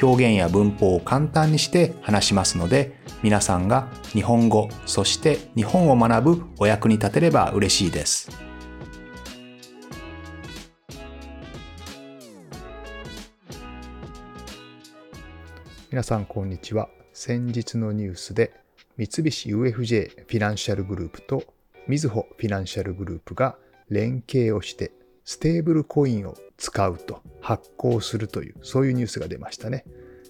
表現や文法を簡単にして話しますので皆さんが日本語そして日本を学ぶお役に立てれば嬉しいです。皆さんこんにちは。先日のニュースで三菱 UFJ フィナンシャルグループとみずほフィナンシャルグループが連携をしてステーブルコインを使うと。発行するというそういうニュースが出ましたね。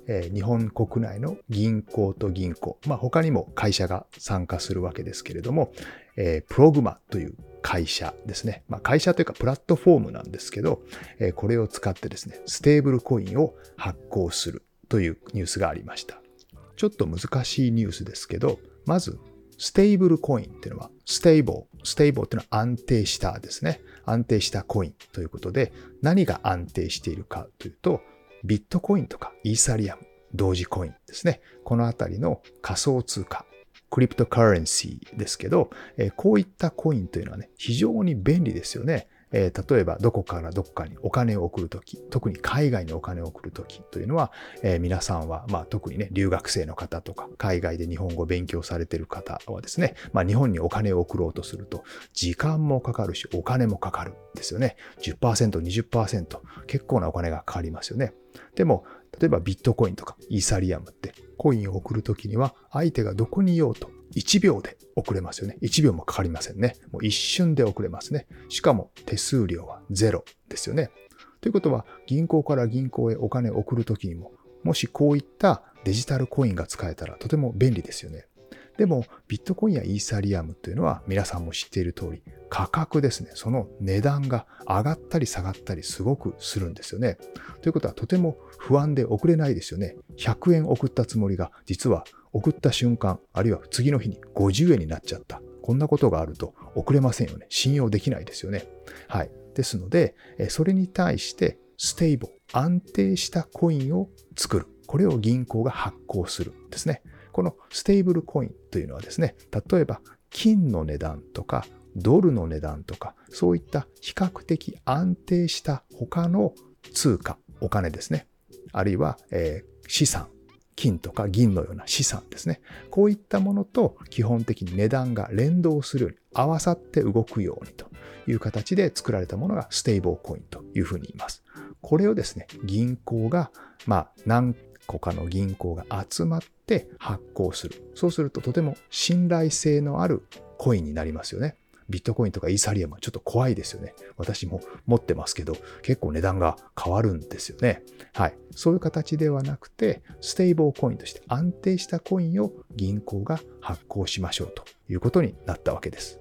えー、日本国内の銀行と銀行、まあ、他にも会社が参加するわけですけれども、えー、プログマという会社ですね。まあ、会社というかプラットフォームなんですけど、えー、これを使ってですね、ステーブルコインを発行するというニュースがありました。ちょっと難しいニュースですけど、まず、ステーブルコインっていうのは、 stable、stable っていうのは安定したですね。安定したコインということで、何が安定しているかというと、ビットコインとかイーサリアム、同時コインですね。このあたりの仮想通貨、クリプトカレンシーですけど、こういったコインというのはね、非常に便利ですよね。えー、例えばどこからどこかにお金を送るとき、特に海外にお金を送るときというのは、えー、皆さんは、まあ、特にね、留学生の方とか、海外で日本語を勉強されている方はですね、まあ、日本にお金を送ろうとすると、時間もかかるし、お金もかかるですよね。10%、20%、結構なお金がかかりますよね。でも、例えばビットコインとかイーサリアムってコインを送るときには相手がどこにいようと1秒で送れますよね。1秒もかかりませんね。もう一瞬で送れますね。しかも手数料はゼロですよね。ということは銀行から銀行へお金を送るときにも、もしこういったデジタルコインが使えたらとても便利ですよね。でもビットコインやイーサリアムというのは皆さんも知っている通り価格ですね。その値段が上がったり下がったりすごくするんですよね。ということはとても不安で送れないですよね。100円送ったつもりが実は送った瞬間、あるいは次の日に50円になっちゃった。こんなことがあると送れませんよね。信用できないですよね。はい。ですので、それに対して stable、安定したコインを作る。これを銀行が発行するんですね。このステーブルコインというのはですね、例えば金の値段とかドルの値段とか、そういった比較的安定した他の通貨、お金ですね。あるいは、えー、資産、金とか銀のような資産ですね。こういったものと基本的に値段が連動するように合わさって動くようにという形で作られたものがステーブルコインというふうに言います。これをですね、銀行が、まあ、何個かの銀行が集まって発行する。そうするととても信頼性のあるコインになりますよね。ビットコインとかイーサリアムはちょっと怖いですよね。私も持ってますけど、結構値段が変わるんですよね。はい。そういう形ではなくて、ステーブルコインとして安定したコインを銀行が発行しましょうということになったわけです。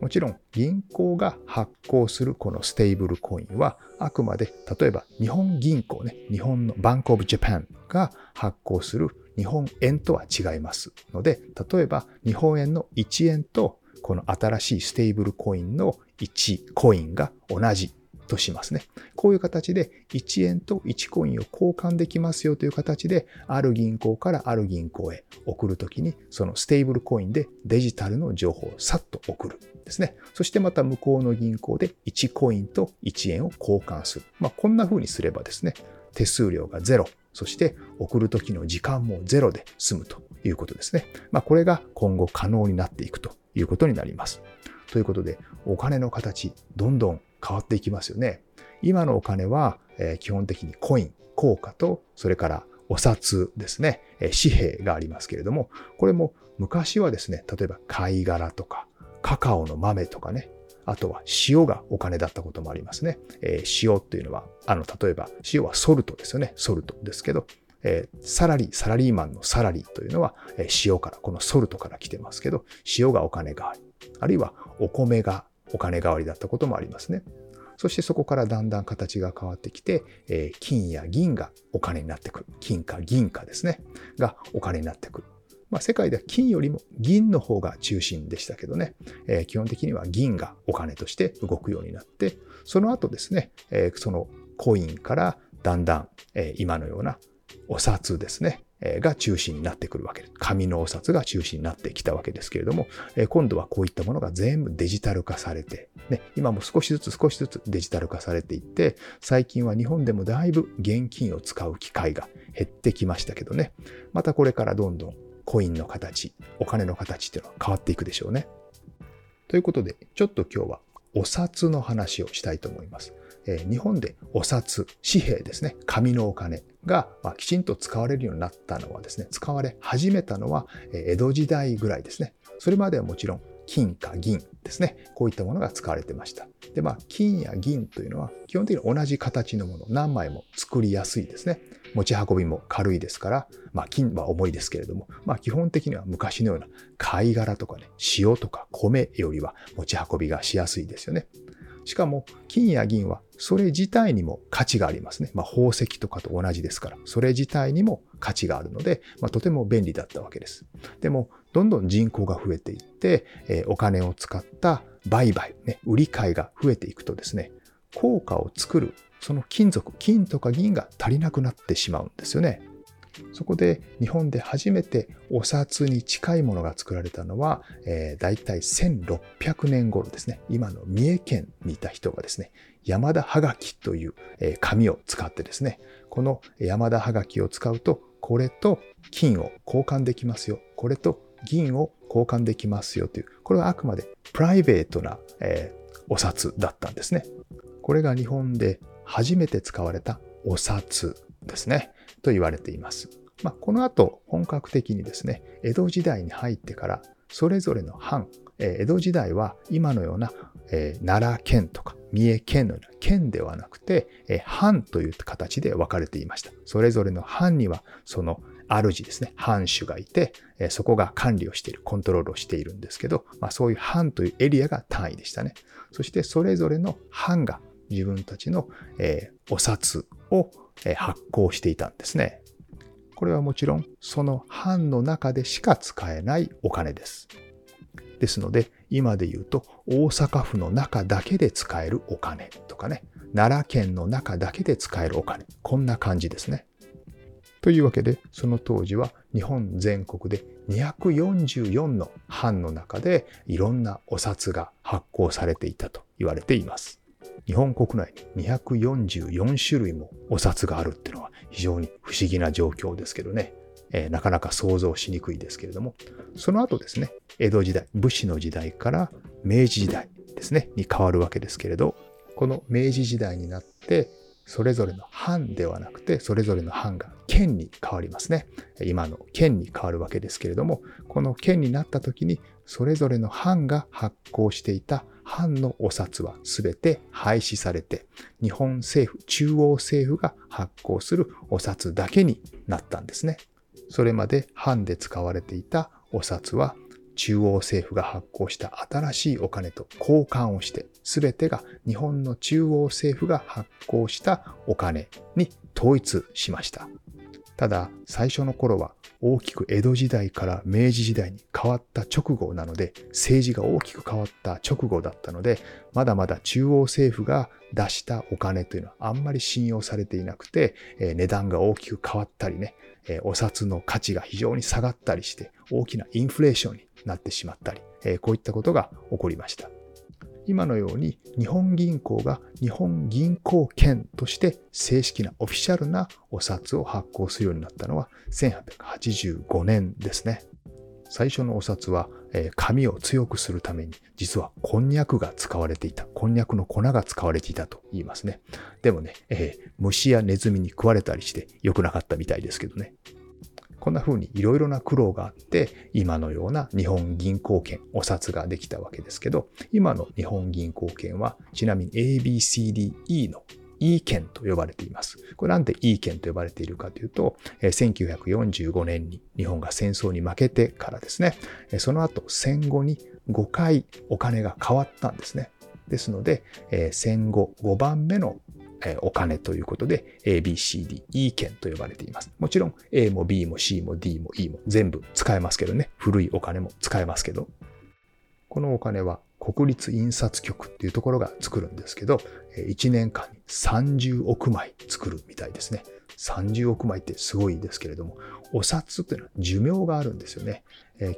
もちろん銀行が発行するこのステーブルコインはあくまで例えば日本銀行ね、日本の Bank of Japan が発行する日本円とは違いますので、例えば日本円の1円とこの新しいステーブルコインの1コインが同じとしますね。こういう形で1円と1コインを交換できますよという形で、ある銀行からある銀行へ送るときに、そのステーブルコインでデジタルの情報をさっと送るですね。そしてまた向こうの銀行で1コインと1円を交換する。まあ、こんな風にすればですね、手数料がゼロ、そして送るときの時間もゼロで済むということですね。まあ、これが今後可能になっていくということになります。ということで、お金の形、どんどん変わっていきますよね。今のお金は、え基本的にコイン、硬貨と、それからお札ですね、え紙幣がありますけれども、これも昔はですね、例えば貝殻とか、カカオの豆とかね、あとは塩がお金だったこともありますね。えー、塩っていうのは、あの、例えば塩はソルトですよね。ソルトですけど、えー、サラリー、サラリーマンのサラリーというのは、えー、塩から、このソルトから来てますけど、塩がお金代わり、あるいはお米がお金代わりだったこともありますね。そしてそこからだんだん形が変わってきて、えー、金や銀がお金になってくる。金か銀かですね。がお金になってくる。まあ、世界では金よりも銀の方が中心でしたけどね、えー、基本的には銀がお金として動くようになって、その後ですね、えー、そのコインからだんだん、えー、今のようなお札ですね、が中心になってくるわけです。紙のお札が中心になってきたわけですけれども、今度はこういったものが全部デジタル化されて、ね、今も少しずつ少しずつデジタル化されていって、最近は日本でもだいぶ現金を使う機会が減ってきましたけどね、またこれからどんどんコインの形、お金の形っていうのは変わっていくでしょうね。ということで、ちょっと今日はお札の話をしたいと思います。え日本でお札、紙幣ですね、紙のお金が、まきちんと使われるようになったのはですね、使われ始めたのは江戸時代ぐらいですね。それまではもちろん金か銀ですね。こういったものが使われてました。で、まあ、金や銀というのは基本的に同じ形のもの、何枚も作りやすいですね。持ち運びも軽いですから、まあ、金は重いですけれども、まあ、基本的には昔のような貝殻とかね、塩とか米よりは持ち運びがしやすいですよね。しかも金や銀はそれ自体にも価値がありますね。まあ、宝石とかと同じですから、それ自体にも価値があるので、まあ、とても便利だったわけです。でも、どんどん人口が増えていって、え、お金を使った売買、ね、売り買いが増えていくとですね、効果を作る、その金属、金とか銀が足りなくなってしまうんですよね。そこで日本で初めてお札に近いものが作られたのは、えー、大体1600年頃ですね。今の三重県にいた人がですね、山田はがきという、えー、紙を使ってですね、この山田はがきを使うと、これと金を交換できますよ。これと銀を交換できますよという、これはあくまでプライベートな、えー、お札だったんですね。これが日本で初めて使われたお札ですね。と言われています。まあ、この後、本格的にですね、江戸時代に入ってから、それぞれの藩、江戸時代は今のような、えー、奈良県とか三重県のような県ではなくて、えー、藩という形で分かれていました。それぞれの藩には、その主ですね、藩主がいて、えー、そこが管理をしている、コントロールをしているんですけど、まあ、そういう藩というエリアが単位でしたね。そしてそれぞれの藩が自分たちの、え、お札を発行していたんですね。これはもちろんその藩の中でしか使えないお金です。ですので今で言うと大阪府の中だけで使えるお金とかね奈良県の中だけで使えるお金こんな感じですね。というわけでその当時は日本全国で244の藩の中でいろんなお札が発行されていたと言われています。日本国内に244種類もお札があるっていうのは非常に不思議な状況ですけどね、えー、なかなか想像しにくいですけれども、その後ですね、江戸時代、武士の時代から明治時代ですね、に変わるわけですけれど、この明治時代になって、それぞれの藩ではなくて、それぞれの藩が県に変わりますね。今の県に変わるわけですけれども、この県になった時に、それぞれの藩が発行していた藩のお札は全て廃止されて、日本政府、中央政府が発行するお札だけになったんですね。それまで藩で使われていたお札は中央政府が発行した新しいお金と交換をして、全てが日本の中央政府が発行したお金に統一しました。ただ、最初の頃は大きく江戸時代から明治時代に変わった直後なので、政治が大きく変わった直後だったので、まだまだ中央政府が出したお金というのはあんまり信用されていなくて、え値段が大きく変わったりね、えお札の価値が非常に下がったりして、大きなインフレーションになってしまったり、えこういったことが起こりました。今のように日本銀行が日本銀行券として正式なオフィシャルなお札を発行するようになったのは1885年ですね。最初のお札は、え紙を強くするために実はこんにゃくが使われていた。こんにゃくの粉が使われていたと言いますね。でもね、えー、虫やネズミに食われたりして良くなかったみたいですけどね。こんな風にいろいろな苦労があって、今のような日本銀行券、お札ができたわけですけど、今の日本銀行券は、ちなみに ABCDE の E 券と呼ばれています。これなんで E 券と呼ばれているかというと、1945年に日本が戦争に負けてからですね、その後戦後に5回お金が変わったんですね。ですので、戦後5番目のお金ということで ABCD、E 券と呼ばれています。もちろん A も B も C も D も E も全部使えますけどね。古いお金も使えますけど。このお金は国立印刷局っていうところが作るんですけど、1年間に30億枚作るみたいですね。30億枚ってすごいですけれども、お札っていうのは寿命があるんですよね。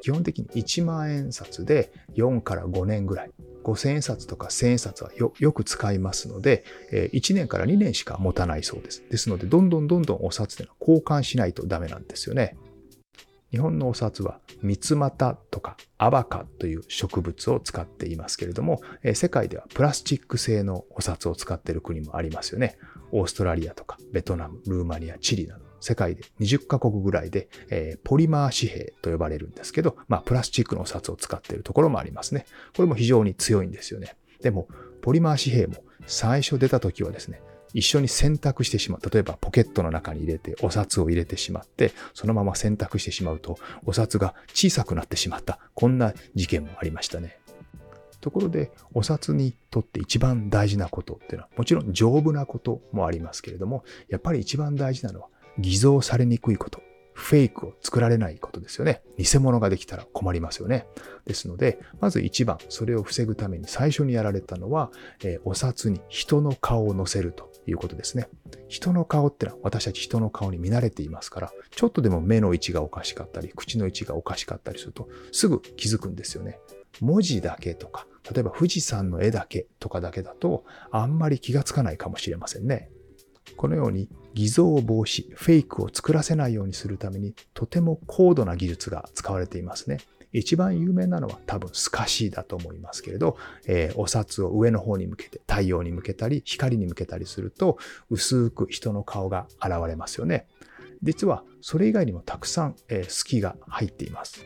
基本的に1万円札で4から5年ぐらい。5000円札とか1000円札はよく使いますので、えー、1年から2年しか持たないそうです。ですので、どんどんどんどんお札っていうのは交換しないとダメなんですよね。日本のお札は三つ股とかアバカという植物を使っていますけれども、世界ではプラスチック製のお札を使っている国もありますよね。オーストラリアとかベトナム、ルーマニア、チリなど世界で20カ国ぐらいで、えー、ポリマー紙幣と呼ばれるんですけど、まあプラスチックのお札を使っているところもありますね。これも非常に強いんですよね。でも、ポリマー紙幣も最初出た時はですね、一緒に選択してしまう。例えばポケットの中に入れてお札を入れてしまって、そのまま選択してしまうと、お札が小さくなってしまった。こんな事件もありましたね。ところで、お札にとって一番大事なことっていうのは、もちろん丈夫なこともありますけれども、やっぱり一番大事なのは、偽造されにくいこと。フェイクを作られないことですよね。偽物ができたら困りますよね。ですので、まず一番、それを防ぐために最初にやられたのは、えー、お札に人の顔を載せるということですね。人の顔ってのは私たち人の顔に見慣れていますから、ちょっとでも目の位置がおかしかったり、口の位置がおかしかったりすると、すぐ気づくんですよね。文字だけとか、例えば富士山の絵だけとかだけだと、あんまり気がつかないかもしれませんね。このように偽造防止、フェイクを作らせないようにするために、とても高度な技術が使われていますね。一番有名なのは多分スカシーだと思いますけれど、えー、お札を上の方に向けて、太陽に向けたり、光に向けたりすると、薄く人の顔が現れますよね。実は、それ以外にもたくさん、えー、隙が入っています。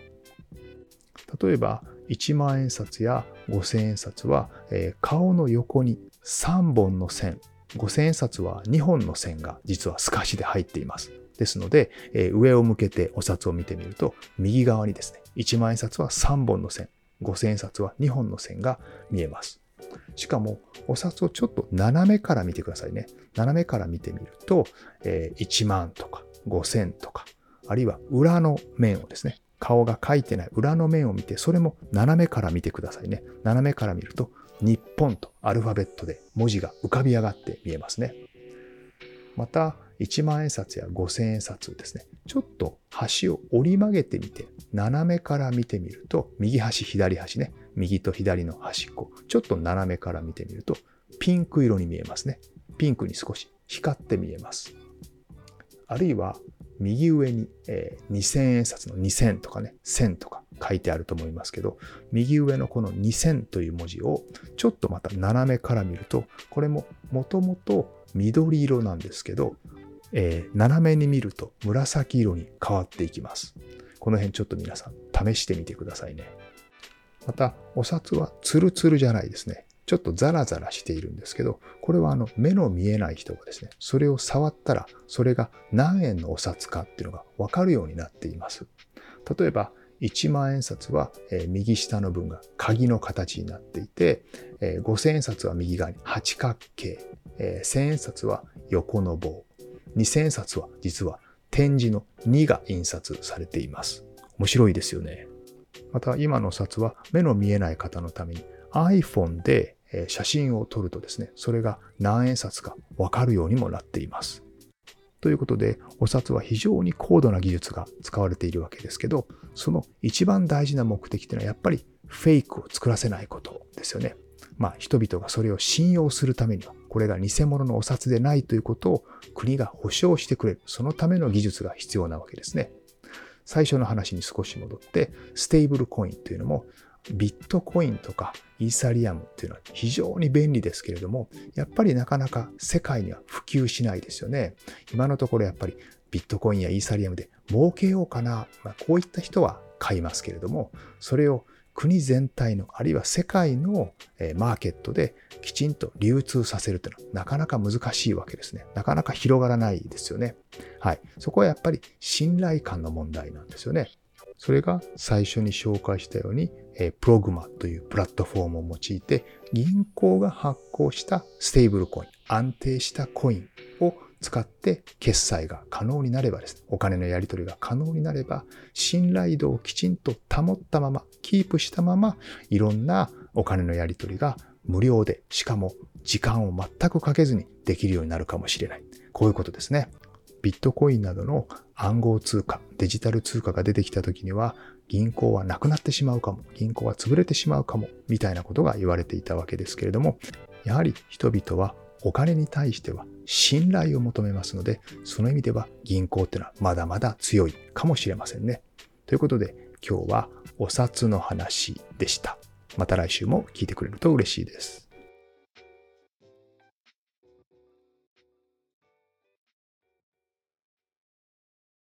例えば、1万円札や5000円札は、えー、顔の横に3本の線、5000円札は2本の線が実は透かしで入っています。ですので、えー、上を向けてお札を見てみると、右側にですね、1万円札は3本の線、5000円札は2本の線が見えます。しかも、お札をちょっと斜めから見てくださいね。斜めから見てみると、えー、1万とか5000とか、あるいは裏の面をですね、顔が書いてない裏の面を見て、それも斜めから見てくださいね。斜めから見ると、日本とアルファベットで文字が浮かび上がって見えますね。また、1万円札や5000円札ですね。ちょっと端を折り曲げてみて、斜めから見てみると、右端、左端ね。右と左の端っこ。ちょっと斜めから見てみると、ピンク色に見えますね。ピンクに少し光って見えます。あるいは、右上に、えー、2000円札の2000とかね、1000とか書いてあると思いますけど、右上のこの2000という文字をちょっとまた斜めから見ると、これももともと緑色なんですけど、えー、斜めに見ると紫色に変わっていきます。この辺ちょっと皆さん試してみてくださいね。また、お札はツルツルじゃないですね。ちょっとザラザラしているんですけど、これはあの目の見えない人がですね、それを触ったら、それが何円のお札かっていうのがわかるようになっています。例えば、1万円札は、右下の分が鍵の形になっていて、5000円札は右側に八角形、え1000円札は横の棒、2000円札は実は点字の2が印刷されています。面白いですよね。また今の札は目の見えない方のために iPhone で写真を撮るとですね、それが何円札かわかるようにもなっています。ということで、お札は非常に高度な技術が使われているわけですけど、その一番大事な目的というのはやっぱりフェイクを作らせないことですよね。まあ人々がそれを信用するためには、これが偽物のお札でないということを国が保証してくれる。そのための技術が必要なわけですね。最初の話に少し戻って、ステーブルコインというのもビットコインとかイーサリアムっていうのは非常に便利ですけれども、やっぱりなかなか世界には普及しないですよね。今のところやっぱりビットコインやイーサリアムで儲けようかな、まあ、こういった人は買いますけれども、それを国全体の、あるいは世界のマーケットできちんと流通させるというのはなかなか難しいわけですね。なかなか広がらないですよね。はい。そこはやっぱり信頼感の問題なんですよね。それが最初に紹介したように、プログマというプラットフォームを用いて銀行が発行したステーブルコイン、安定したコインを使って決済が可能になればですね、お金のやり取りが可能になれば、信頼度をきちんと保ったまま、キープしたまま、いろんなお金のやり取りが無料で、しかも時間を全くかけずにできるようになるかもしれない。こういうことですね。ビットコインなどの暗号通貨、デジタル通貨が出てきた時には、銀行はなくなってしまうかも、銀行は潰れてしまうかも、みたいなことが言われていたわけですけれども、やはり人々はお金に対しては信頼を求めますので、その意味では銀行ってのはまだまだ強いかもしれませんね。ということで、今日はお札の話でした。また来週も聞いてくれると嬉しいです。